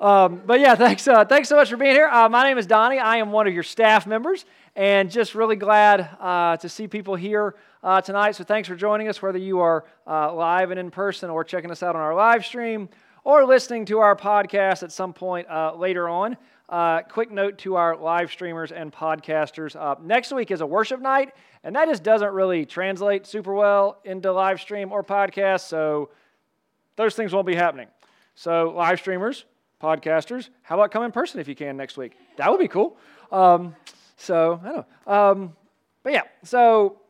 Um, but yeah, thanks, uh, thanks so much for being here. Uh, my name is Donnie. I am one of your staff members, and just really glad uh, to see people here uh, tonight. So thanks for joining us, whether you are uh, live and in person or checking us out on our live stream or listening to our podcast at some point uh, later on. quick note to our live streamers and podcasters next week is a worship night, and that just doesn't really translate super well into live stream or podcast, so those things won't be happening. So, live streamers, podcasters, how about come in person if you can next week? That would be cool. Um, so, I don't know. Um, but yeah, so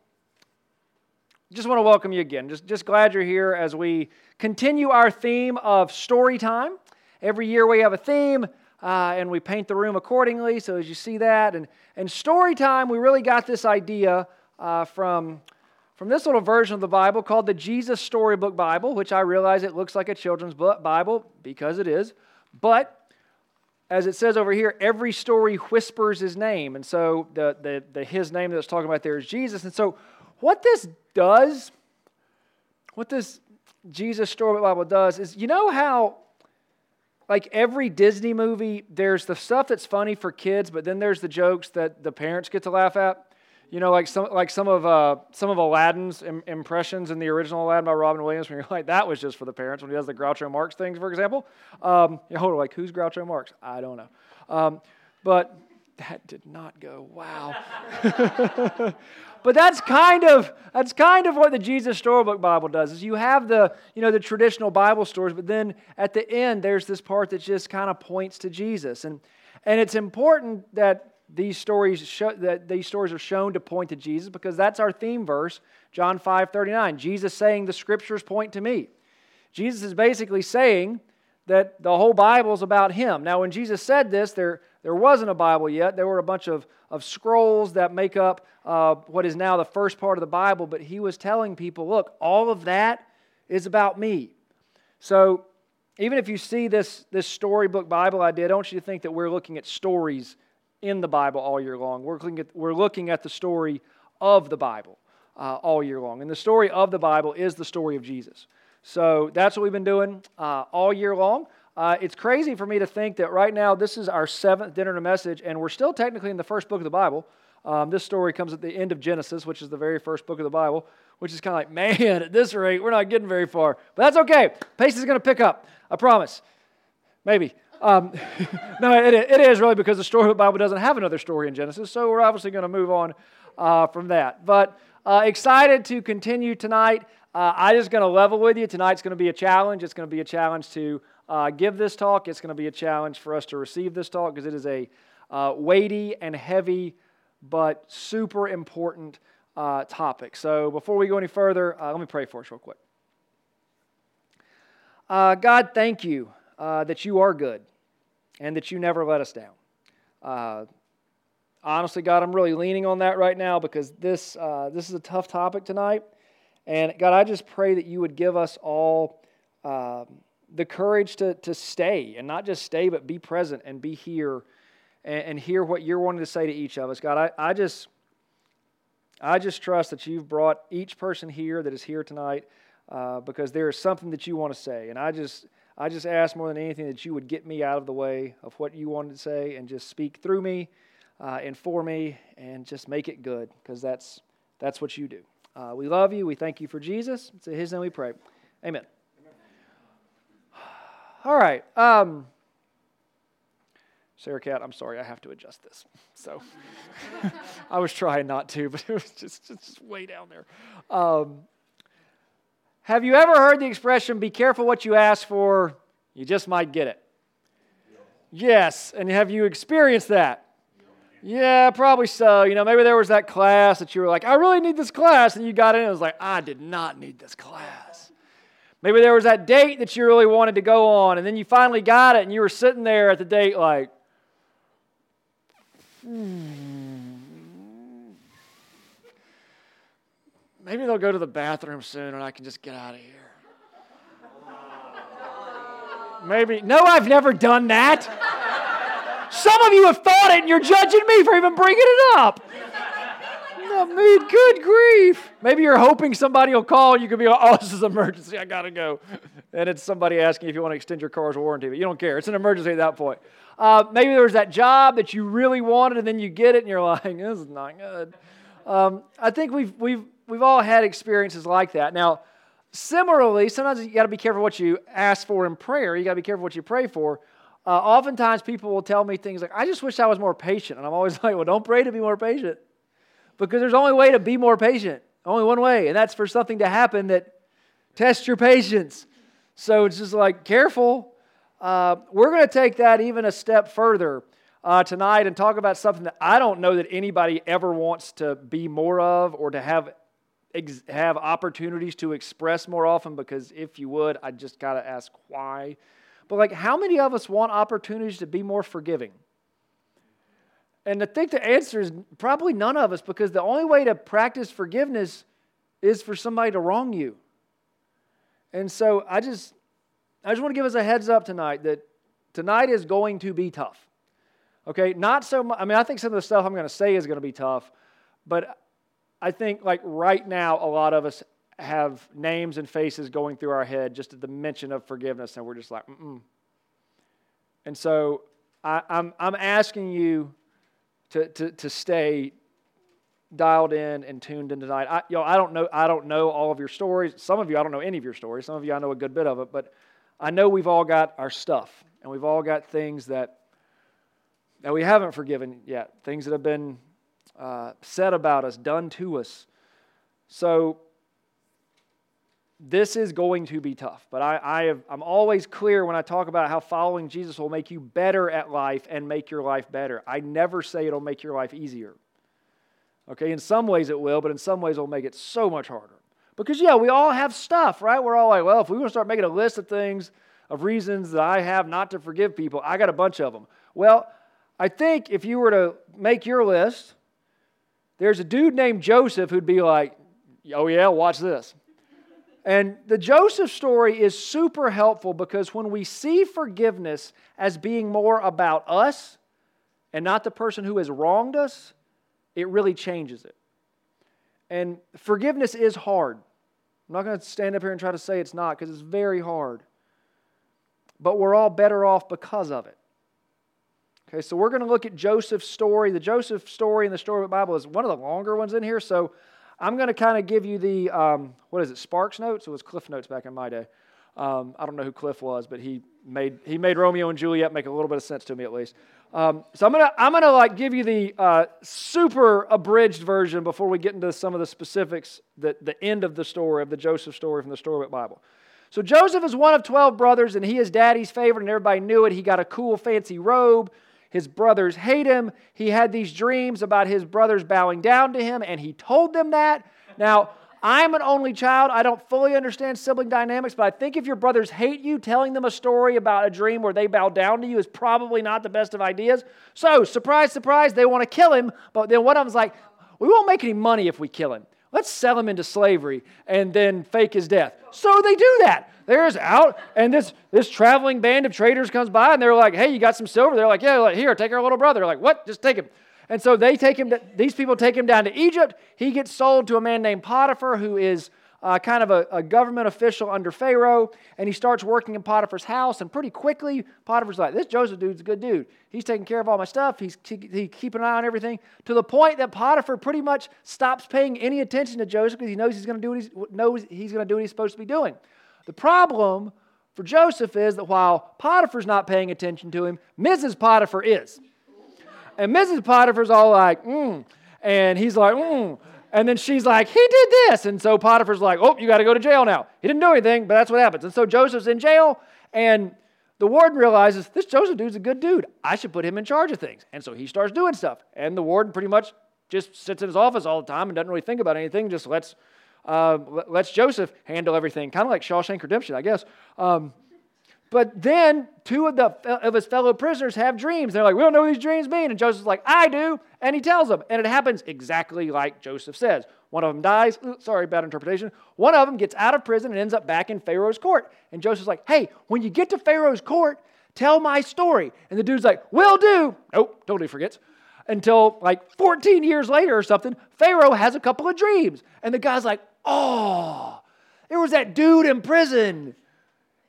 just want to welcome you again. Just, just glad you're here as we continue our theme of story time. Every year we have a theme. Uh, and we paint the room accordingly. So as you see that, and and story time, we really got this idea uh, from from this little version of the Bible called the Jesus Storybook Bible, which I realize it looks like a children's Bible because it is. But as it says over here, every story whispers his name. And so the, the, the his name that's talking about there is Jesus. And so what this does, what this Jesus story Bible does is you know how like every Disney movie, there's the stuff that's funny for kids, but then there's the jokes that the parents get to laugh at you know, like some like some of uh, some of Aladdin's Im- impressions in the original Aladdin by Robin Williams, when you're like, that was just for the parents when he does the Groucho Marx things, for example. Um, you know, like who's Groucho Marx? I don't know, um, but that did not go wow. but that's kind of that's kind of what the Jesus Storybook Bible does. Is you have the you know the traditional Bible stories, but then at the end there's this part that just kind of points to Jesus, and and it's important that these stories show, that these stories are shown to point to Jesus because that's our theme verse, John 5 39. Jesus saying, The scriptures point to me. Jesus is basically saying that the whole Bible is about him. Now, when Jesus said this, there, there wasn't a Bible yet. There were a bunch of, of scrolls that make up uh, what is now the first part of the Bible, but he was telling people, look, all of that is about me. So, even if you see this, this storybook Bible idea, I don't you think that we're looking at stories in the Bible all year long. We're looking at, we're looking at the story of the Bible uh, all year long. And the story of the Bible is the story of Jesus. So that's what we've been doing uh, all year long. Uh, it's crazy for me to think that right now this is our seventh dinner to message, and we're still technically in the first book of the Bible. Um, this story comes at the end of Genesis, which is the very first book of the Bible, which is kind of like, man, at this rate, we're not getting very far. But that's okay. Pace is going to pick up. I promise. Maybe. Um, no, it, it is really because the story of the Bible doesn't have another story in Genesis, so we're obviously going to move on uh, from that. But uh, excited to continue tonight. Uh, I'm just going to level with you. Tonight's going to be a challenge. It's going to be a challenge to uh, give this talk. It's going to be a challenge for us to receive this talk because it is a uh, weighty and heavy, but super important uh, topic. So before we go any further, let me pray for us real quick. God, thank you that you are good and that you never let us down. Uh, honestly, God, I'm really leaning on that right now because this, uh, this is a tough topic tonight. And God, I just pray that you would give us all uh, the courage to, to stay and not just stay, but be present and be here and, and hear what you're wanting to say to each of us. God, I, I just. I just trust that you've brought each person here that is here tonight uh, because there is something that you want to say. And I just, I just ask more than anything that you would get me out of the way of what you wanted to say and just speak through me uh, and for me and just make it good because that's, that's what you do. Uh, we love you. We thank you for Jesus. It's in His name we pray. Amen. Amen. All right. Um, Sarah Cat, I'm sorry, I have to adjust this. So I was trying not to, but it was just, just way down there. Um, have you ever heard the expression, be careful what you ask for, you just might get it? Yes. And have you experienced that? Yeah, probably so. You know, maybe there was that class that you were like, I really need this class. And you got in and it was like, I did not need this class. Maybe there was that date that you really wanted to go on. And then you finally got it and you were sitting there at the date like, hmm. Maybe they'll go to the bathroom soon and I can just get out of here. Maybe. No, I've never done that. Some of you have thought it and you're judging me for even bringing it up. I mean, good grief. Maybe you're hoping somebody will call you can be like, oh, this is an emergency. I got to go. And it's somebody asking if you want to extend your car's warranty, but you don't care. It's an emergency at that point. Uh, maybe there was that job that you really wanted and then you get it and you're like, this is not good. Um, I think we've, we've, we've all had experiences like that. Now, similarly, sometimes you got to be careful what you ask for in prayer. You got to be careful what you pray for. Uh, oftentimes, people will tell me things like, I just wish I was more patient. And I'm always like, well, don't pray to be more patient. Because there's only way to be more patient, only one way, and that's for something to happen that tests your patience. So it's just like, careful. Uh, we're going to take that even a step further uh, tonight and talk about something that I don't know that anybody ever wants to be more of or to have ex- have opportunities to express more often. Because if you would, I just got to ask why. But like, how many of us want opportunities to be more forgiving? And I think the answer is probably none of us because the only way to practice forgiveness is for somebody to wrong you. And so I just I just want to give us a heads up tonight that tonight is going to be tough. Okay, not so much. I mean, I think some of the stuff I'm going to say is going to be tough, but I think like right now, a lot of us have names and faces going through our head just at the mention of forgiveness, and we're just like, mm. And so I, I'm, I'm asking you to, to, to stay dialed in and tuned in tonight. I, know, I don't know I don't know all of your stories. Some of you I don't know any of your stories. Some of you I know a good bit of it, but I know we've all got our stuff and we've all got things that that we haven't forgiven yet. Things that have been uh, said about us, done to us. So this is going to be tough, but I, I have, I'm always clear when I talk about how following Jesus will make you better at life and make your life better. I never say it'll make your life easier. Okay, in some ways it will, but in some ways it'll make it so much harder. Because, yeah, we all have stuff, right? We're all like, well, if we want to start making a list of things, of reasons that I have not to forgive people, I got a bunch of them. Well, I think if you were to make your list, there's a dude named Joseph who'd be like, oh, yeah, watch this. And the Joseph story is super helpful because when we see forgiveness as being more about us and not the person who has wronged us, it really changes it. And forgiveness is hard. I'm not going to stand up here and try to say it's not because it's very hard. But we're all better off because of it. Okay, so we're going to look at Joseph's story. The Joseph story in the story of the Bible is one of the longer ones in here. So I'm going to kind of give you the, um, what is it, Sparks Notes? It was Cliff Notes back in my day. Um, I don't know who Cliff was, but he made, he made Romeo and Juliet make a little bit of sense to me at least. Um, so I'm going to I'm gonna like give you the uh, super abridged version before we get into some of the specifics, the, the end of the story, of the Joseph story from the story of the Bible. So Joseph is one of 12 brothers, and he is daddy's favorite, and everybody knew it. He got a cool, fancy robe. His brothers hate him. He had these dreams about his brothers bowing down to him, and he told them that. Now, I'm an only child. I don't fully understand sibling dynamics, but I think if your brothers hate you, telling them a story about a dream where they bow down to you is probably not the best of ideas. So, surprise, surprise, they want to kill him, but then one of them's like, we won't make any money if we kill him. Let's sell him into slavery and then fake his death. So they do that. There's out, and this, this traveling band of traders comes by, and they're like, hey, you got some silver? They're like, yeah, like, here, take our little brother. They're like, what? Just take him. And so they take him, to, these people take him down to Egypt. He gets sold to a man named Potiphar, who is uh, kind of a, a, government official under Pharaoh, and he starts working in Potiphar's house. And pretty quickly, Potiphar's like, "This Joseph dude's a good dude. He's taking care of all my stuff. He's he, keeping an eye on everything." To the point that Potiphar pretty much stops paying any attention to Joseph because he knows he's going to do what he's knows he's going to do what he's supposed to be doing. The problem for Joseph is that while Potiphar's not paying attention to him, Mrs. Potiphar is. And Mrs. Potiphar's all like, "Hmm," and he's like, "Hmm." And then she's like, he did this. And so Potiphar's like, oh, you got to go to jail now. He didn't do anything, but that's what happens. And so Joseph's in jail, and the warden realizes this Joseph dude's a good dude. I should put him in charge of things. And so he starts doing stuff. And the warden pretty much just sits in his office all the time and doesn't really think about anything, just lets, uh, lets Joseph handle everything, kind of like Shawshank Redemption, I guess. Um, but then two of, the, of his fellow prisoners have dreams. They're like, we don't know what these dreams mean. And Joseph's like, I do. And he tells them. And it happens exactly like Joseph says. One of them dies. Ooh, sorry, bad interpretation. One of them gets out of prison and ends up back in Pharaoh's court. And Joseph's like, hey, when you get to Pharaoh's court, tell my story. And the dude's like, will do. Nope, totally forgets. Until like 14 years later or something, Pharaoh has a couple of dreams. And the guy's like, oh, there was that dude in prison.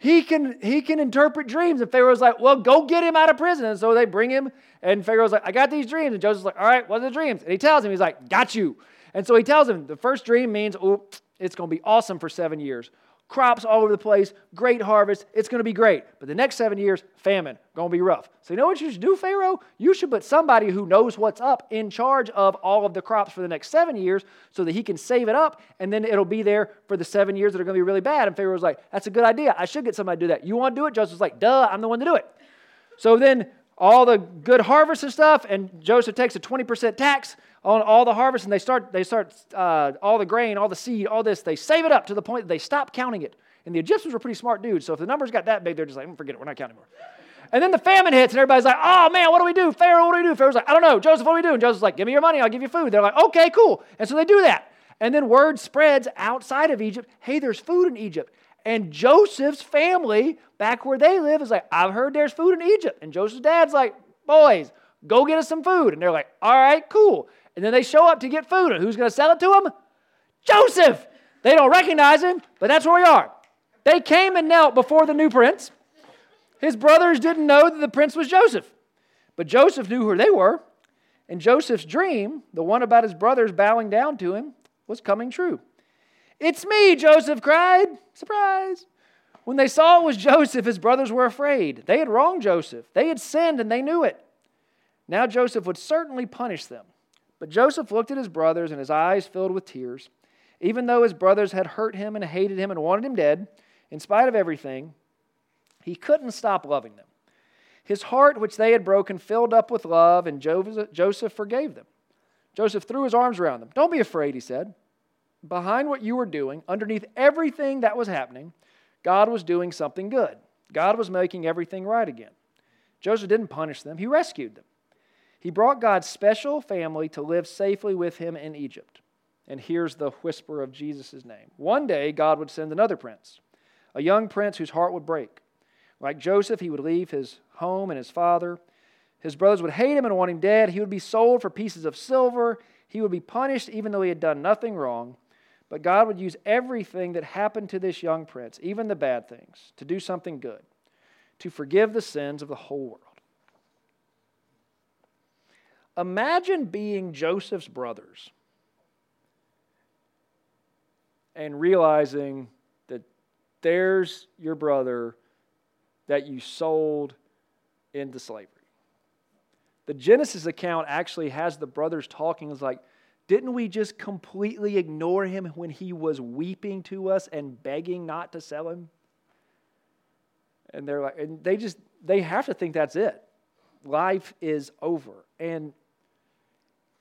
He can, he can interpret dreams. And Pharaoh's like, well, go get him out of prison. And so they bring him, and Pharaoh's like, I got these dreams. And Joseph's like, all right, what are the dreams? And he tells him, he's like, got you. And so he tells him the first dream means, oh, it's going to be awesome for seven years crops all over the place, great harvest. It's going to be great. But the next seven years, famine, going to be rough. So, you know what you should do, Pharaoh? You should put somebody who knows what's up in charge of all of the crops for the next seven years so that he can save it up and then it'll be there for the seven years that are going to be really bad. And Pharaoh was like, That's a good idea. I should get somebody to do that. You want to do it? Joseph's like, Duh, I'm the one to do it. So then all the good harvest and stuff, and Joseph takes a 20% tax on all the harvest, and they start, they start uh, all the grain, all the seed, all this, they save it up to the point that they stop counting it. And the Egyptians were pretty smart dudes, so if the numbers got that big, they're just like, mm, forget it, we're not counting more. And then the famine hits, and everybody's like, oh man, what do we do? Pharaoh, what do we do? Pharaoh's like, I don't know. Joseph, what do we do? And Joseph's like, give me your money, I'll give you food. They're like, okay, cool. And so they do that. And then word spreads outside of Egypt hey, there's food in Egypt. And Joseph's family, back where they live, is like, I've heard there's food in Egypt. And Joseph's dad's like, boys, go get us some food. And they're like, all right, cool. And then they show up to get food. Who's going to sell it to them? Joseph. They don't recognize him, but that's where we are. They came and knelt before the new prince. His brothers didn't know that the prince was Joseph, but Joseph knew who they were. And Joseph's dream, the one about his brothers bowing down to him, was coming true. It's me, Joseph cried. Surprise. When they saw it was Joseph, his brothers were afraid. They had wronged Joseph, they had sinned, and they knew it. Now Joseph would certainly punish them. But Joseph looked at his brothers, and his eyes filled with tears. Even though his brothers had hurt him and hated him and wanted him dead, in spite of everything, he couldn't stop loving them. His heart, which they had broken, filled up with love, and Joseph forgave them. Joseph threw his arms around them. Don't be afraid, he said. Behind what you were doing, underneath everything that was happening, God was doing something good. God was making everything right again. Joseph didn't punish them, he rescued them. He brought God's special family to live safely with him in Egypt. And here's the whisper of Jesus' name. One day, God would send another prince, a young prince whose heart would break. Like Joseph, he would leave his home and his father. His brothers would hate him and want him dead. He would be sold for pieces of silver. He would be punished even though he had done nothing wrong. But God would use everything that happened to this young prince, even the bad things, to do something good, to forgive the sins of the whole world. Imagine being Joseph's brothers and realizing that there's your brother that you sold into slavery. The Genesis account actually has the brothers talking. It's like, didn't we just completely ignore him when he was weeping to us and begging not to sell him? And they're like, and they just, they have to think that's it. Life is over. And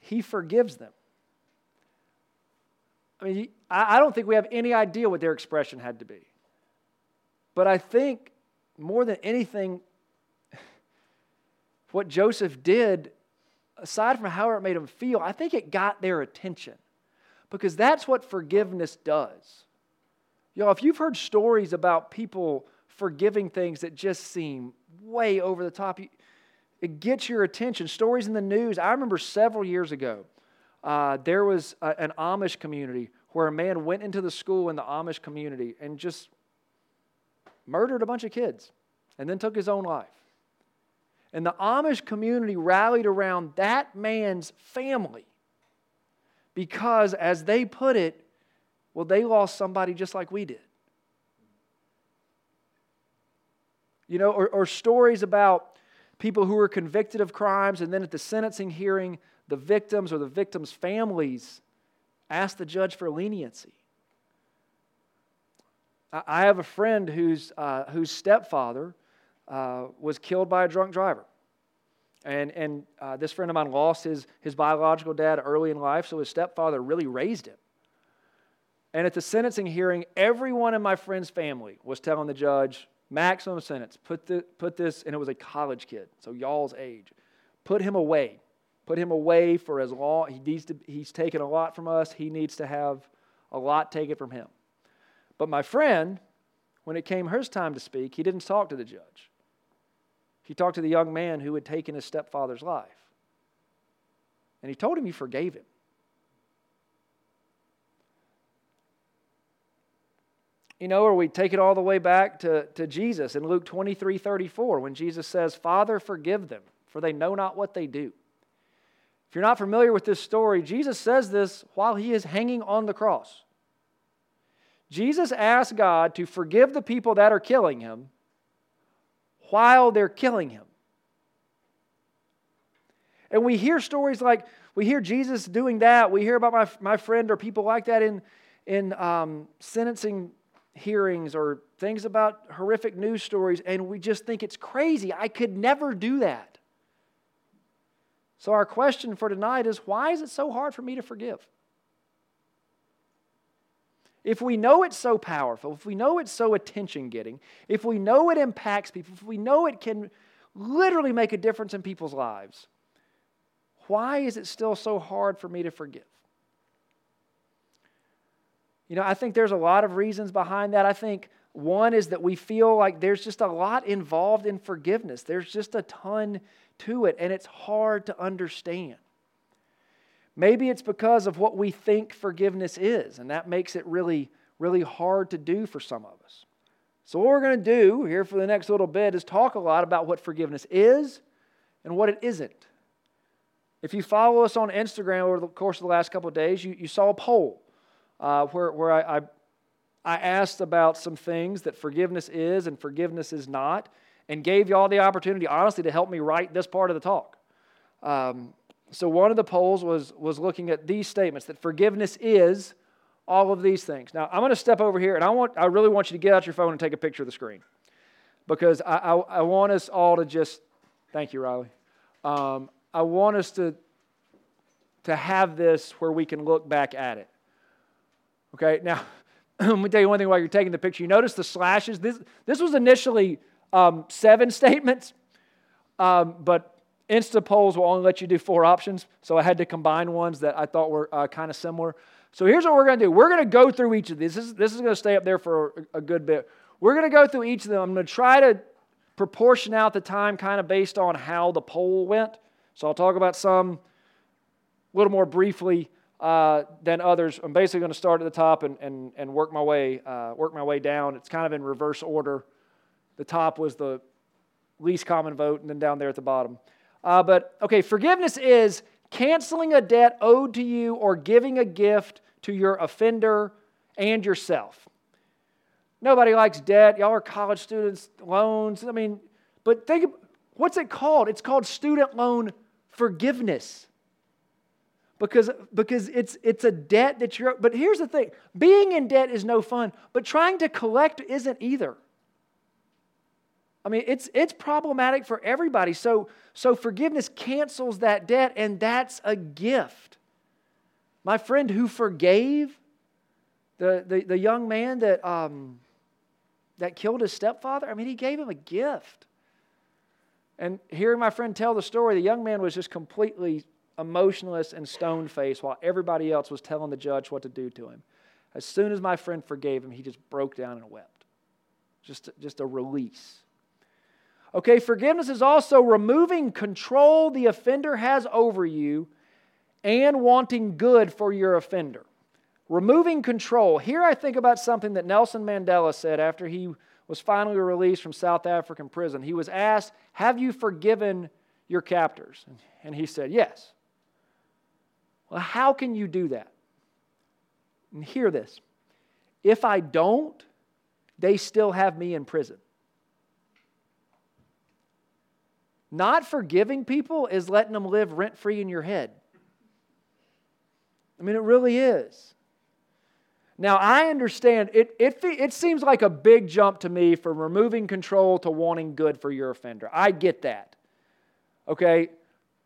he forgives them. I mean, I don't think we have any idea what their expression had to be. But I think more than anything, what Joseph did, aside from how it made him feel, I think it got their attention. Because that's what forgiveness does. Y'all, if you've heard stories about people forgiving things that just seem way over the top, it gets your attention. Stories in the news. I remember several years ago, uh, there was a, an Amish community where a man went into the school in the Amish community and just murdered a bunch of kids and then took his own life. And the Amish community rallied around that man's family because, as they put it, well, they lost somebody just like we did. You know, or, or stories about people who were convicted of crimes, and then at the sentencing hearing, the victims or the victims' families asked the judge for leniency. I have a friend whose, uh, whose stepfather uh, was killed by a drunk driver. And, and uh, this friend of mine lost his, his biological dad early in life, so his stepfather really raised him. And at the sentencing hearing, everyone in my friend's family was telling the judge, maximum sentence, put, the, put this, and it was a college kid, so y'all's age, put him away. Put him away for as long, he needs to, he's taken a lot from us, he needs to have a lot taken from him. But my friend, when it came his time to speak, he didn't talk to the judge. He talked to the young man who had taken his stepfather's life. And he told him he forgave him. You know, or we take it all the way back to, to Jesus in Luke 23 34, when Jesus says, Father, forgive them, for they know not what they do. If you're not familiar with this story, Jesus says this while he is hanging on the cross. Jesus asked God to forgive the people that are killing him while they're killing him. And we hear stories like, we hear Jesus doing that. We hear about my, my friend or people like that in, in um, sentencing hearings or things about horrific news stories, and we just think it's crazy. I could never do that. So, our question for tonight is why is it so hard for me to forgive? If we know it's so powerful, if we know it's so attention getting, if we know it impacts people, if we know it can literally make a difference in people's lives, why is it still so hard for me to forgive? You know, I think there's a lot of reasons behind that. I think one is that we feel like there's just a lot involved in forgiveness, there's just a ton to it, and it's hard to understand. Maybe it's because of what we think forgiveness is, and that makes it really, really hard to do for some of us. So, what we're going to do here for the next little bit is talk a lot about what forgiveness is and what it isn't. If you follow us on Instagram over the course of the last couple days, you, you saw a poll uh, where, where I, I, I asked about some things that forgiveness is and forgiveness is not and gave you all the opportunity, honestly, to help me write this part of the talk. Um, so, one of the polls was, was looking at these statements that forgiveness is all of these things. Now, I'm going to step over here, and I, want, I really want you to get out your phone and take a picture of the screen because I, I, I want us all to just, thank you, Riley. Um, I want us to, to have this where we can look back at it. Okay, now, let me tell you one thing while you're taking the picture. You notice the slashes? This, this was initially um, seven statements, um, but Instapolls will only let you do four options, so I had to combine ones that I thought were uh, kind of similar. So here's what we're going to do. We're going to go through each of these. This is, this is going to stay up there for a, a good bit. We're going to go through each of them. I'm going to try to proportion out the time kind of based on how the poll went. So I'll talk about some a little more briefly uh, than others. I'm basically going to start at the top and, and, and work, my way, uh, work my way down. It's kind of in reverse order. The top was the least common vote, and then down there at the bottom. Uh, but okay, forgiveness is canceling a debt owed to you or giving a gift to your offender and yourself. Nobody likes debt. Y'all are college students, loans. I mean, but think, what's it called? It's called student loan forgiveness. Because, because it's, it's a debt that you're, but here's the thing being in debt is no fun, but trying to collect isn't either. I mean, it's, it's problematic for everybody. So, so forgiveness cancels that debt, and that's a gift. My friend who forgave the, the, the young man that, um, that killed his stepfather, I mean, he gave him a gift. And hearing my friend tell the story, the young man was just completely emotionless and stone faced while everybody else was telling the judge what to do to him. As soon as my friend forgave him, he just broke down and wept. Just, just a release. Okay, forgiveness is also removing control the offender has over you and wanting good for your offender. Removing control. Here I think about something that Nelson Mandela said after he was finally released from South African prison. He was asked, Have you forgiven your captors? And he said, Yes. Well, how can you do that? And hear this if I don't, they still have me in prison. Not forgiving people is letting them live rent free in your head. I mean, it really is. Now, I understand it, it, it seems like a big jump to me from removing control to wanting good for your offender. I get that. Okay?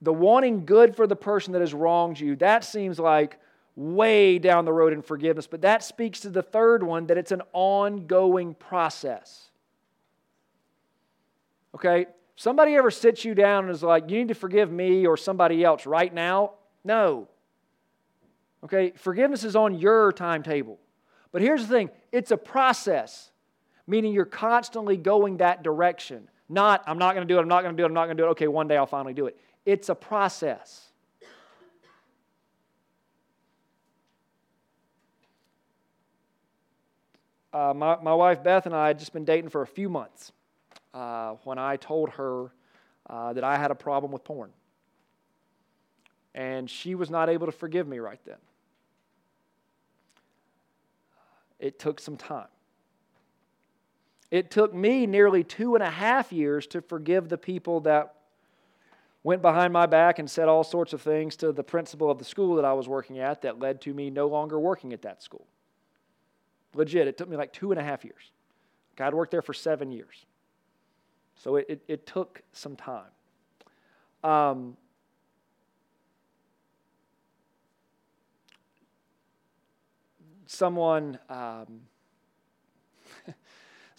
The wanting good for the person that has wronged you, that seems like way down the road in forgiveness. But that speaks to the third one that it's an ongoing process. Okay? Somebody ever sits you down and is like, you need to forgive me or somebody else right now? No. Okay, forgiveness is on your timetable. But here's the thing it's a process, meaning you're constantly going that direction. Not, I'm not going to do it, I'm not going to do it, I'm not going to do it. Okay, one day I'll finally do it it's a process. Uh, my, my wife Beth and I had just been dating for a few months uh, when I told her uh, that I had a problem with porn. And she was not able to forgive me right then. It took some time. It took me nearly two and a half years to forgive the people that went behind my back and said all sorts of things to the principal of the school that I was working at that led to me no longer working at that school. Legit, it took me like two and a half years. God worked there for seven years. So it, it, it took some time. Um, someone, um,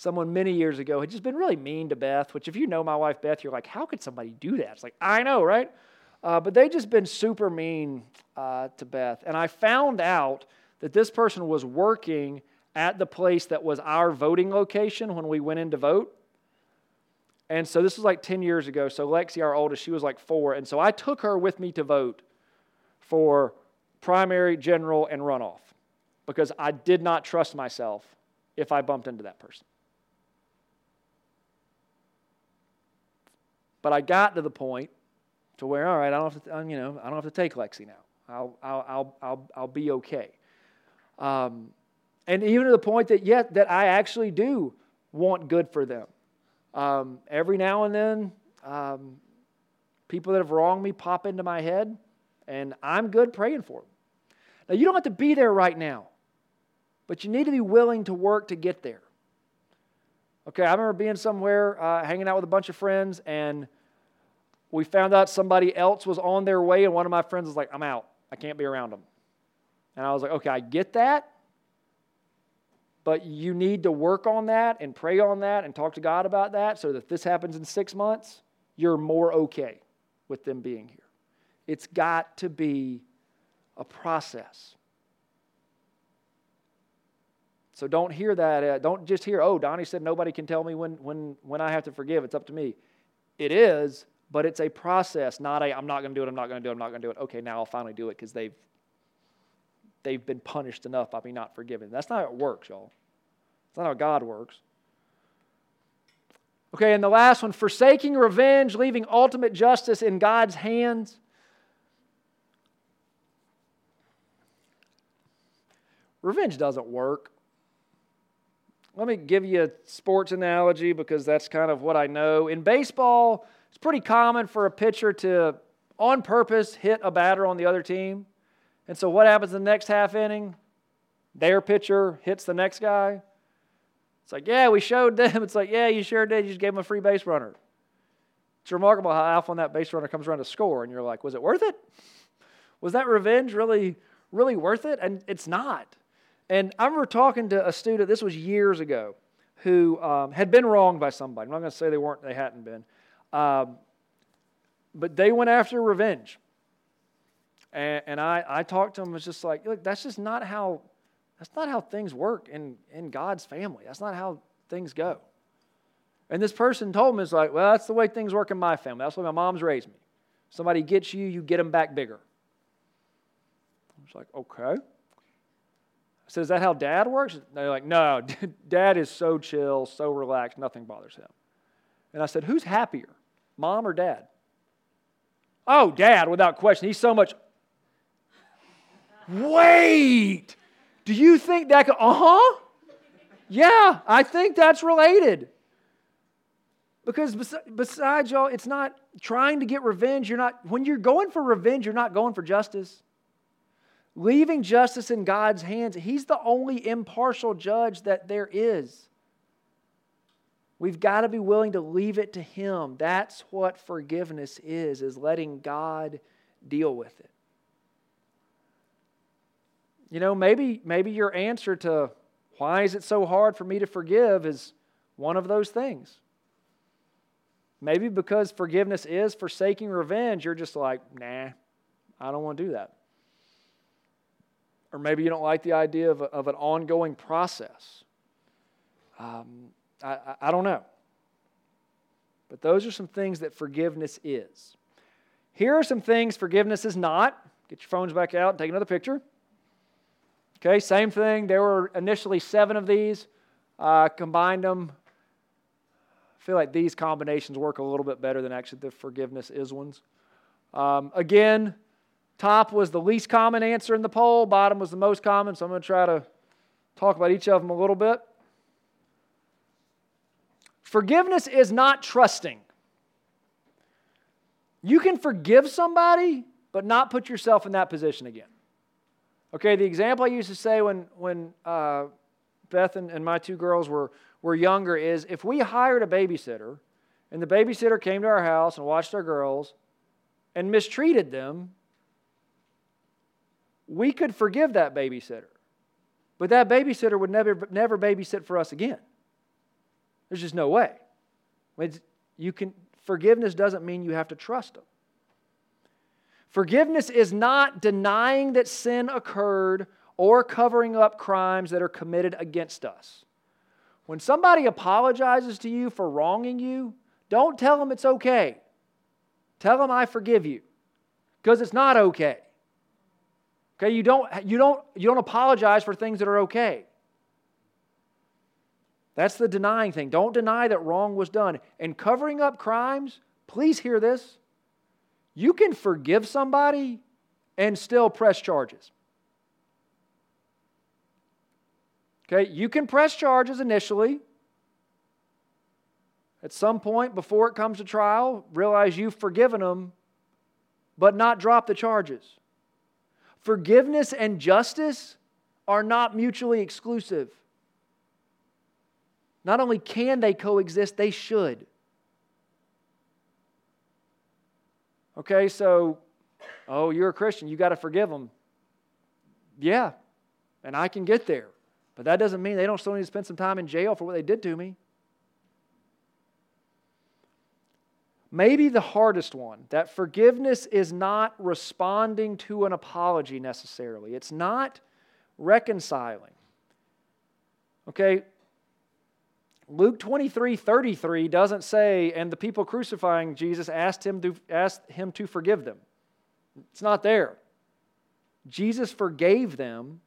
someone many years ago had just been really mean to Beth, which if you know my wife Beth, you're like, how could somebody do that? It's like, I know, right? Uh, but they just been super mean uh, to Beth. And I found out that this person was working at the place that was our voting location when we went in to vote. And so this was like 10 years ago. So Lexi, our oldest, she was like four. And so I took her with me to vote for primary, general, and runoff because I did not trust myself if I bumped into that person. But I got to the point to where, all right, I don't have to, you know, I don't have to take Lexi now. I'll, I'll, I'll, I'll, I'll be okay. Um, and even to the point that, yet, that I actually do want good for them. Um, every now and then, um, people that have wronged me pop into my head, and I'm good praying for them. Now, you don't have to be there right now, but you need to be willing to work to get there. Okay, I remember being somewhere, uh, hanging out with a bunch of friends, and we found out somebody else was on their way, and one of my friends was like, I'm out. I can't be around them. And I was like, okay, I get that, but you need to work on that and pray on that and talk to God about that so that this happens in six months, you're more okay with them being here. It's got to be a process. So don't hear that. Uh, don't just hear, oh, Donnie said nobody can tell me when, when, when I have to forgive. It's up to me. It is, but it's a process, not a, I'm not going to do it, I'm not going to do it, I'm not going to do it. Okay, now I'll finally do it because they've they've been punished enough by me not forgiving. That's not how it works, y'all. It's not how God works. Okay, and the last one forsaking revenge, leaving ultimate justice in God's hands. Revenge doesn't work. Let me give you a sports analogy because that's kind of what I know. In baseball, it's pretty common for a pitcher to, on purpose, hit a batter on the other team. And so what happens in the next half inning? Their pitcher hits the next guy. It's like, yeah, we showed them. It's like, yeah, you sure did. You just gave them a free base runner. It's remarkable how often that base runner comes around to score, and you're like, was it worth it? Was that revenge really, really worth it? And it's not. And I remember talking to a student, this was years ago, who um, had been wronged by somebody. I'm not going to say they weren't, they hadn't been. Um, but they went after revenge. And, and I, I talked to him, was just like, look, that's just not how, that's not how things work in, in God's family. That's not how things go. And this person told me, it's like, well, that's the way things work in my family. That's the way my mom's raised me. Somebody gets you, you get them back bigger. I was like, okay. I said, is that how dad works? They're like, no, dad is so chill, so relaxed, nothing bothers him. And I said, who's happier, mom or dad? Oh, dad, without question. He's so much Wait, do you think that could, uh huh? Yeah, I think that's related. Because besides y'all, it's not trying to get revenge. You're not, when you're going for revenge, you're not going for justice. Leaving justice in God's hands, He's the only impartial judge that there is. We've got to be willing to leave it to Him. That's what forgiveness is, is letting God deal with it. You know, maybe, maybe your answer to why is it so hard for me to forgive is one of those things. Maybe because forgiveness is forsaking revenge, you're just like, nah, I don't want to do that. Or maybe you don't like the idea of, a, of an ongoing process. Um, I, I, don't know. But those are some things that forgiveness is. Here are some things forgiveness is not. Get your phones back out and take another picture. Okay, same thing. There were initially seven of these. uh, combined them. I feel like these combinations work a little bit better than actually the forgiveness is ones. Um, again, top was the least common answer in the poll, bottom was the most common, so I'm going to try to talk about each of them a little bit. Forgiveness is not trusting. You can forgive somebody, but not put yourself in that position again. Okay, the example I used to say when, when uh, Beth and, and my two girls were, were younger is if we hired a babysitter and the babysitter came to our house and watched our girls and mistreated them, we could forgive that babysitter. But that babysitter would never, never babysit for us again. There's just no way. you can, forgiveness doesn't mean you have to trust them. Forgiveness is not denying that sin occurred or covering up crimes that are committed against us. When somebody apologizes to you for wronging you, don't tell them it's okay. Tell them I forgive you because it's not okay. Okay, you don't, you, don't, you don't apologize for things that are okay. That's the denying thing. Don't deny that wrong was done. And covering up crimes, please hear this. You can forgive somebody and still press charges. Okay, you can press charges initially. At some point before it comes to trial, realize you've forgiven them, but not drop the charges. Forgiveness and justice are not mutually exclusive. Not only can they coexist, they should. Okay, so, oh, you're a Christian, you got to forgive them. Yeah, and I can get there. But that doesn't mean they don't still need to spend some time in jail for what they did to me. Maybe the hardest one that forgiveness is not responding to an apology necessarily, it's not reconciling. Okay, Luke 23 33 doesn't say, and the people crucifying Jesus asked him to, asked him to forgive them. It's not there. Jesus forgave them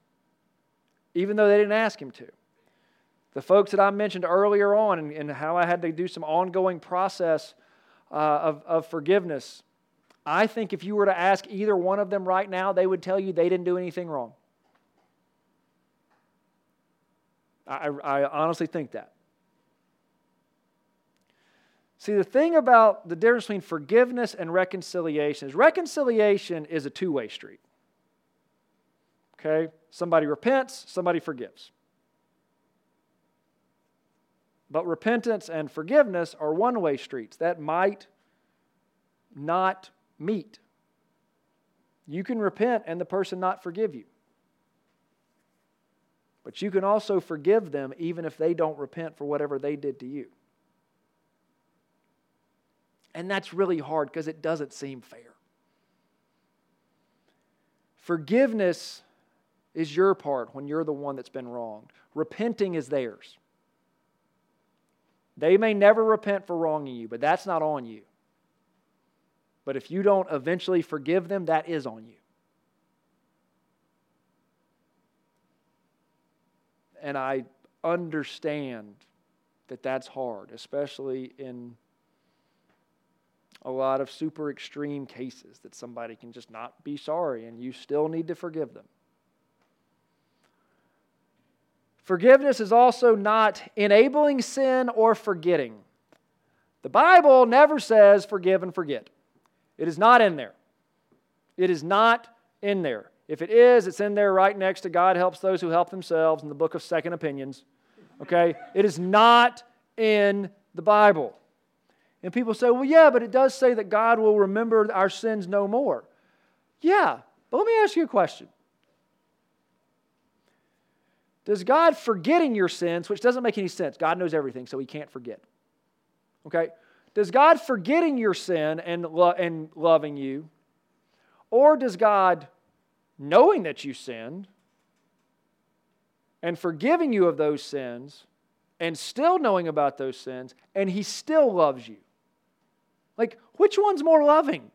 even though they didn't ask him to. The folks that I mentioned earlier on and, and how I had to do some ongoing process uh, of, of forgiveness, I think if you were to ask either one of them right now, they would tell you they didn't do anything wrong. I, I honestly think that. See, the thing about the difference between forgiveness and reconciliation is reconciliation is a two way street. Okay? Somebody repents, somebody forgives. But repentance and forgiveness are one way streets that might not meet. You can repent and the person not forgive you. But you can also forgive them even if they don't repent for whatever they did to you. And that's really hard because it doesn't seem fair. Forgiveness is your part when you're the one that's been wronged. Repenting is theirs. They may never repent for wronging you, but that's not on you. But if you don't eventually forgive them, that is on you. And I understand that that's hard, especially in a lot of super extreme cases that somebody can just not be sorry and you still need to forgive them. Forgiveness is also not enabling sin or forgetting. The Bible never says forgive and forget. It is not in there. It is not in there. If it is, it's in there right next to God helps those who help themselves in the book of Second Opinions. Okay? It is not in the Bible. And people say, well, yeah, but it does say that God will remember our sins no more. Yeah, but let me ask you a question. Does God forgetting your sins, which doesn't make any sense, God knows everything, so he can't forget. Okay? Does God forgetting your sin and, lo- and loving you, or does God knowing that you sinned and forgiving you of those sins and still knowing about those sins, and he still loves you? Like, which one's more loving?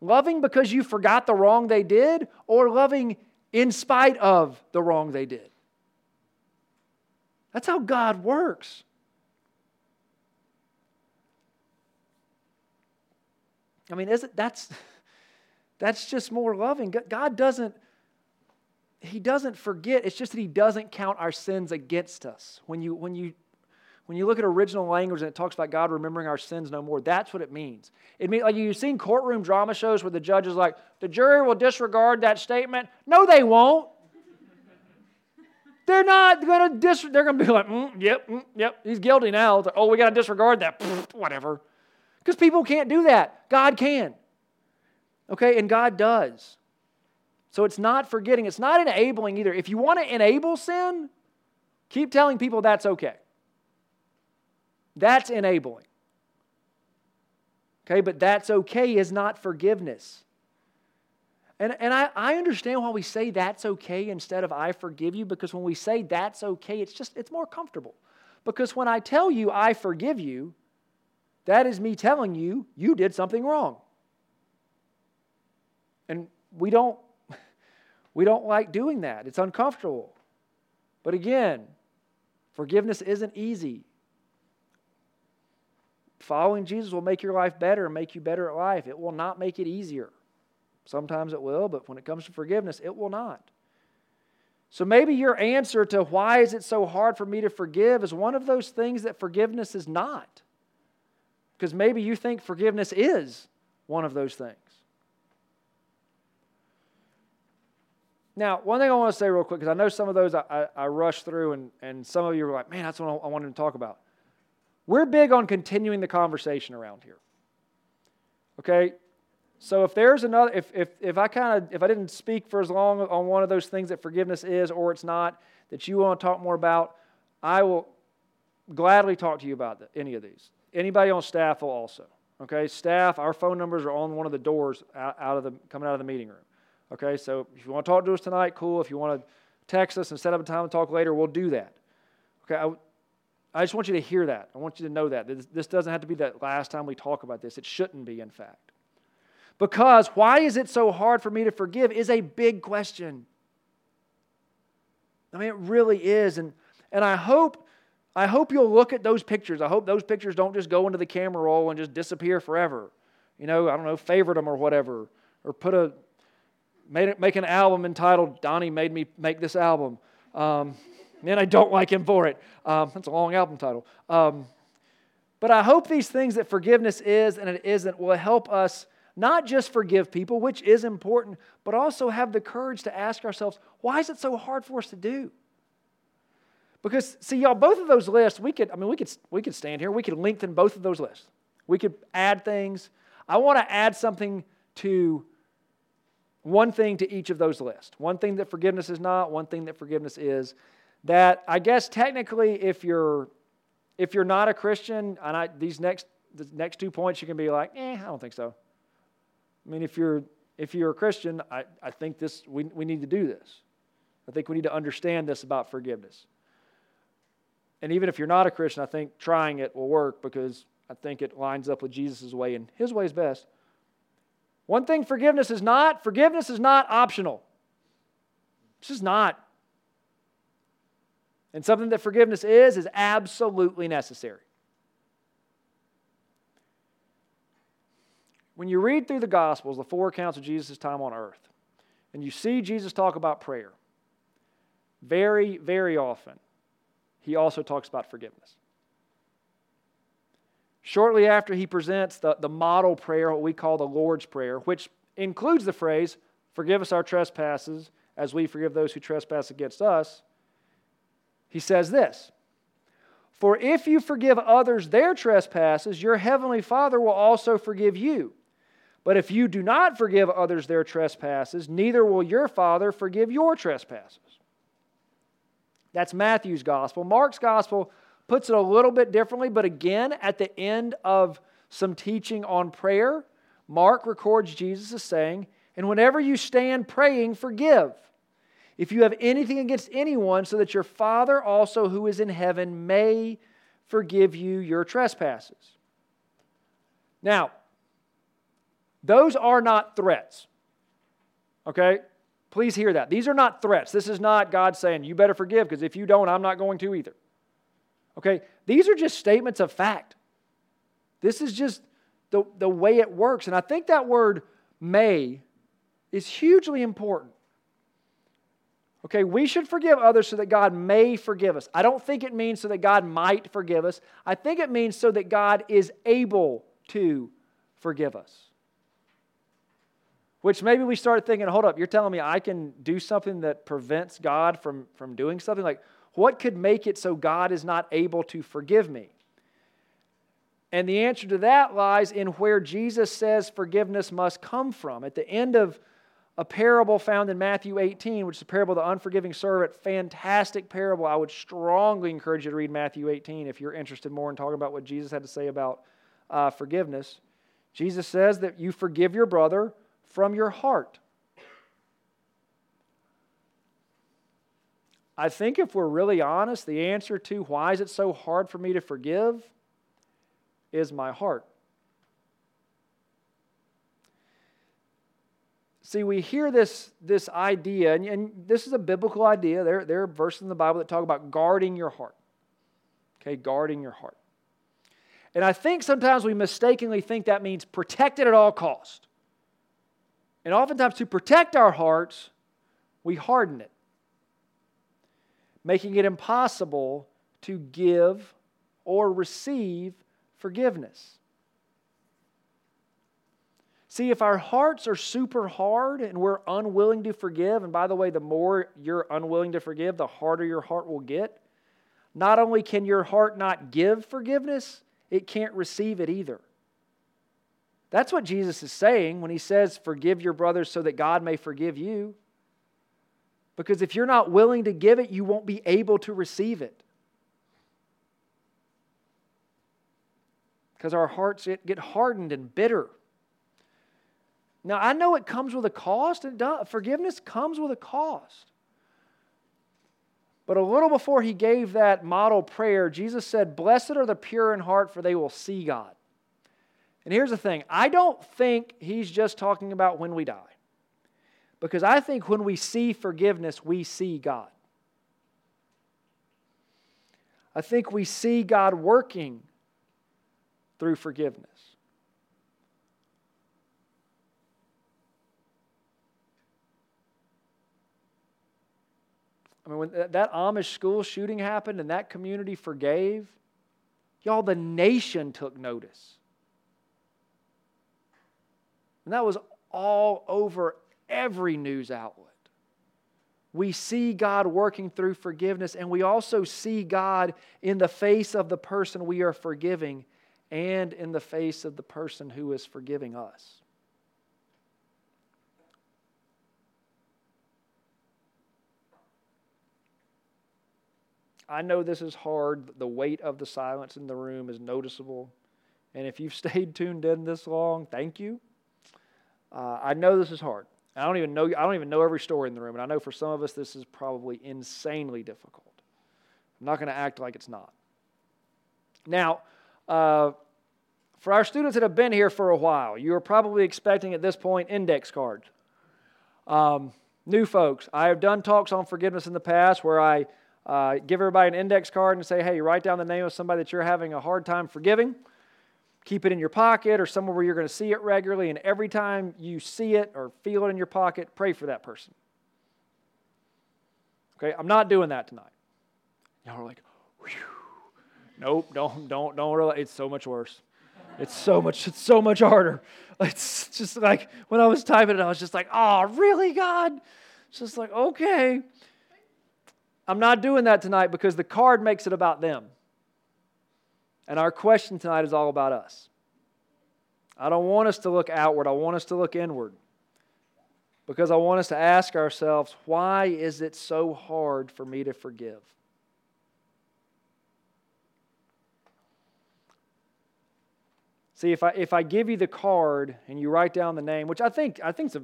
Loving because you forgot the wrong they did, or loving in spite of the wrong they did? That's how God works. I mean, isn't that's that's just more loving. God doesn't he doesn't forget. It's just that he doesn't count our sins against us. When you when you when you look at original language and it talks about God remembering our sins no more, that's what it means. It means like you've seen courtroom drama shows where the judge is like, the jury will disregard that statement. No, they won't. They're not going to dis. They're going to be like, mm, yep, mm, yep, he's guilty now. Like, oh, we got to disregard that. Pfft, whatever, because people can't do that. God can. Okay, and God does. So it's not forgetting. It's not enabling either. If you want to enable sin, keep telling people that's okay. That's enabling. Okay, but that's okay is not forgiveness. And, and I, I understand why we say that's okay instead of I forgive you, because when we say that's okay, it's just, it's more comfortable. Because when I tell you I forgive you, that is me telling you you did something wrong. And we don't, we don't like doing that. It's uncomfortable. But again, forgiveness isn't easy. Following Jesus will make your life better and make you better at life. It will not make it easier. Sometimes it will, but when it comes to forgiveness, it will not. So maybe your answer to why is it so hard for me to forgive is one of those things that forgiveness is not. Because maybe you think forgiveness is one of those things. Now, one thing I want to say real quick, because I know some of those I, I, I rushed through, and, and some of you were like, man, that's what I wanted to talk about. We're big on continuing the conversation around here. Okay? So if there's another, if, if, if I kind of, if I didn't speak for as long on one of those things that forgiveness is or it's not, that you want to talk more about, I will gladly talk to you about the, any of these. Anybody on staff will also. Okay, staff, our phone numbers are on one of the doors out, out of the, coming out of the meeting room. Okay, so if you want to talk to us tonight, cool. If you want to text us and set up a time to talk later, we'll do that. Okay, I, I just want you to hear that. I want you to know that. This, doesn't have to be the last time we talk about this. It shouldn't be, in fact. Because why is it so hard for me to forgive is a big question. I mean, it really is. And, and I hope I hope you'll look at those pictures. I hope those pictures don't just go into the camera roll and just disappear forever. You know, I don't know, favorite them or whatever, or put a made it, make an album entitled "Donnie made me make this album." Um, and I don't like him for it. Um, that's a long album title. Um, but I hope these things that forgiveness is and it isn't will help us not just forgive people, which is important, but also have the courage to ask ourselves, why is it so hard for us to do? Because, see, y'all, both of those lists, we could, I mean, we could, we could stand here, we could lengthen both of those lists. We could add things. I want to add something to one thing to each of those lists. One thing that forgiveness is not, one thing that forgiveness is. That I guess technically, if you're if you're not a Christian, and I, these next the next two points, you can be like, eh, I don't think so. I mean, if you're if you're a Christian, I, I think this we, we need to do this. I think we need to understand this about forgiveness. And even if you're not a Christian, I think trying it will work because I think it lines up with Jesus' way, and his way is best. One thing forgiveness is not forgiveness is not optional. This is not. And something that forgiveness is, is absolutely necessary. When you read through the Gospels, the four accounts of Jesus' time on earth, and you see Jesus talk about prayer, very, very often, he also talks about forgiveness. Shortly after he presents the, the model prayer, what we call the Lord's Prayer, which includes the phrase, Forgive us our trespasses as we forgive those who trespass against us, he says this For if you forgive others their trespasses, your heavenly Father will also forgive you. But if you do not forgive others their trespasses, neither will your Father forgive your trespasses. That's Matthew's gospel. Mark's gospel puts it a little bit differently, but again, at the end of some teaching on prayer, Mark records Jesus as saying, And whenever you stand praying, forgive. If you have anything against anyone, so that your Father also who is in heaven may forgive you your trespasses. Now, those are not threats. Okay? Please hear that. These are not threats. This is not God saying, you better forgive, because if you don't, I'm not going to either. Okay? These are just statements of fact. This is just the, the way it works. And I think that word may is hugely important. Okay, we should forgive others so that God may forgive us. I don't think it means so that God might forgive us. I think it means so that God is able to forgive us. Which maybe we start thinking, hold up, you're telling me I can do something that prevents God from, from doing something? Like, what could make it so God is not able to forgive me? And the answer to that lies in where Jesus says forgiveness must come from. At the end of a parable found in Matthew 18, which is the parable of the unforgiving servant, fantastic parable. I would strongly encourage you to read Matthew 18 if you're interested more in talking about what Jesus had to say about uh, forgiveness. Jesus says that you forgive your brother from your heart. I think if we're really honest, the answer to why is it so hard for me to forgive is my heart. See, we hear this, this idea, and, and this is a biblical idea. There, there are verses in the Bible that talk about guarding your heart. Okay, guarding your heart. And I think sometimes we mistakenly think that means protect it at all cost. And oftentimes, to protect our hearts, we harden it, making it impossible to give or receive forgiveness. See, if our hearts are super hard and we're unwilling to forgive, and by the way, the more you're unwilling to forgive, the harder your heart will get. Not only can your heart not give forgiveness, it can't receive it either. That's what Jesus is saying when he says, Forgive your brothers so that God may forgive you. Because if you're not willing to give it, you won't be able to receive it. because our hearts get hardened and bitter. Now, I know it comes with a cost. Forgiveness comes with a cost. But a little before he gave that model prayer, Jesus said, Blessed are the pure in heart, for they will see God. And here's the thing I don't think he's just talking about when we die. Because I think when we see forgiveness, we see God. I think we see God working through forgiveness. I mean, when that Amish school shooting happened and that community forgave, y'all, the nation took notice. And that was all over every news outlet. We see God working through forgiveness, and we also see God in the face of the person we are forgiving and in the face of the person who is forgiving us. I know this is hard. The weight of the silence in the room is noticeable. And if you've stayed tuned in this long, thank you. Uh, I know this is hard. I don't even know I don't even know every story in the room, and I know for some of us this is probably insanely difficult. I'm not going to act like it's not. Now, uh, for our students that have been here for a while, you are probably expecting at this point index cards. Um, new folks, I have done talks on forgiveness in the past where I uh, give everybody an index card and say, hey, write down the name of somebody that you're having a hard time forgiving. Keep it in your pocket or somewhere where you're going to see it regularly, and every time you see it or feel it in your pocket, pray for that person. Okay, I'm not doing that tonight. Y'all are like, Whew. nope, don't, don't, don't. Really. It's so much worse. It's so much, it's so much harder. It's just like when I was typing it, I was just like, oh, really, God? It's just like, okay. I'm not doing that tonight because the card makes it about them. And our question tonight is all about us. I don't want us to look outward, I want us to look inward. Because I want us to ask ourselves, why is it so hard for me to forgive? See, if I, if I give you the card and you write down the name, which I think, I think a,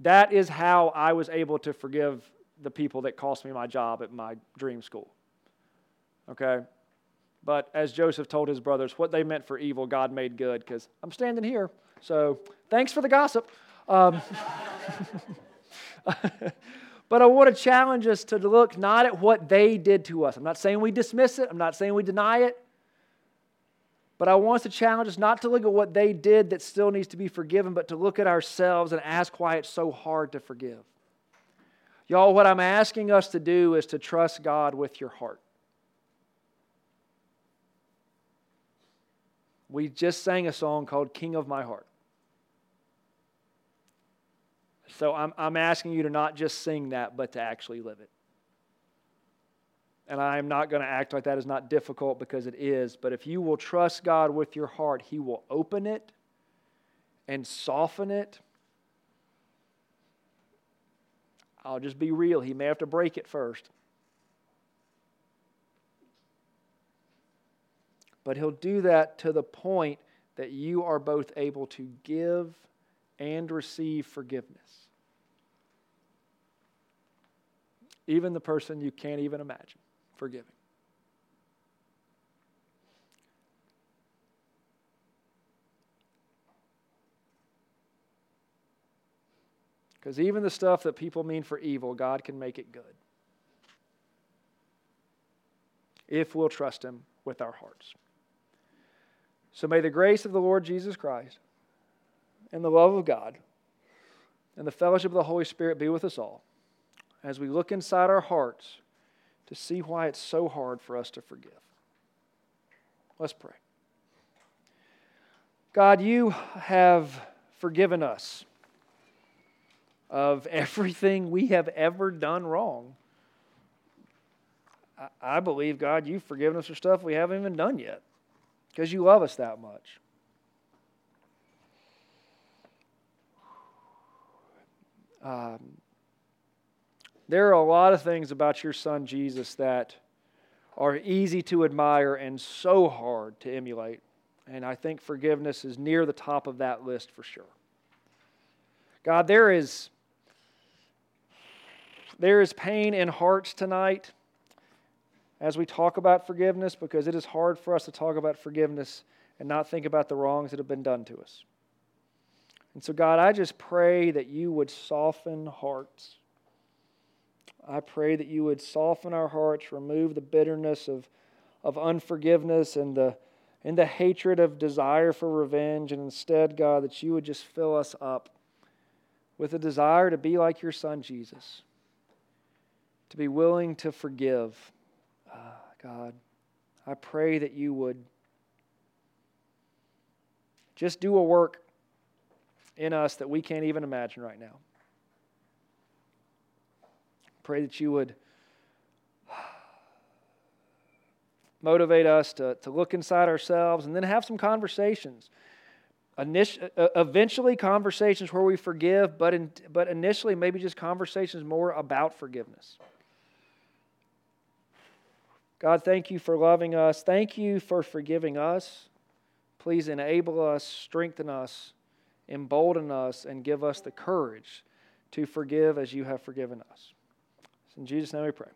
that is how I was able to forgive the people that cost me my job at my dream school. Okay? But as Joseph told his brothers, what they meant for evil, God made good, because I'm standing here. So thanks for the gossip. Um, But I want to challenge us to look not at what they did to us. I'm not saying we dismiss it, I'm not saying we deny it. But I want us to challenge us not to look at what they did that still needs to be forgiven, but to look at ourselves and ask why it's so hard to forgive. Y'all, what I'm asking us to do is to trust God with your heart. We just sang a song called King of My Heart. So I'm, I'm asking you to not just sing that, but to actually live it. And I am not going to act like that is not difficult because it is. But if you will trust God with your heart, He will open it and soften it. I'll just be real. He may have to break it first. But He'll do that to the point that you are both able to give and receive forgiveness. Even the person you can't even imagine forgiving. Because even the stuff that people mean for evil, God can make it good. If we'll trust Him with our hearts. So may the grace of the Lord Jesus Christ and the love of God and the fellowship of the Holy Spirit be with us all as we look inside our hearts to see why it's so hard for us to forgive. Let's pray. God, you have forgiven us of everything we have ever done wrong. I believe, God, you've forgiven us for stuff we haven't even done yet because you love us that much. Um, there are a lot of things about your son Jesus that are easy to admire and so hard to emulate. And I think forgiveness is near the top of that list for sure. God, there is there is pain in hearts tonight as we talk about forgiveness because it is hard for us to talk about forgiveness and not think about the wrongs that have been done to us. And so, God, I just pray that you would soften hearts. I pray that you would soften our hearts, remove the bitterness of, of unforgiveness and the, and the hatred of desire for revenge. And instead, God, that you would just fill us up with a desire to be like your son, Jesus, to be willing to forgive. Uh, God, I pray that you would just do a work in us that we can't even imagine right now. Pray that you would motivate us to, to look inside ourselves and then have some conversations. Init- uh, eventually, conversations where we forgive, but, in, but initially, maybe just conversations more about forgiveness. God, thank you for loving us. Thank you for forgiving us. Please enable us, strengthen us, embolden us, and give us the courage to forgive as you have forgiven us. In Jesus' name we pray.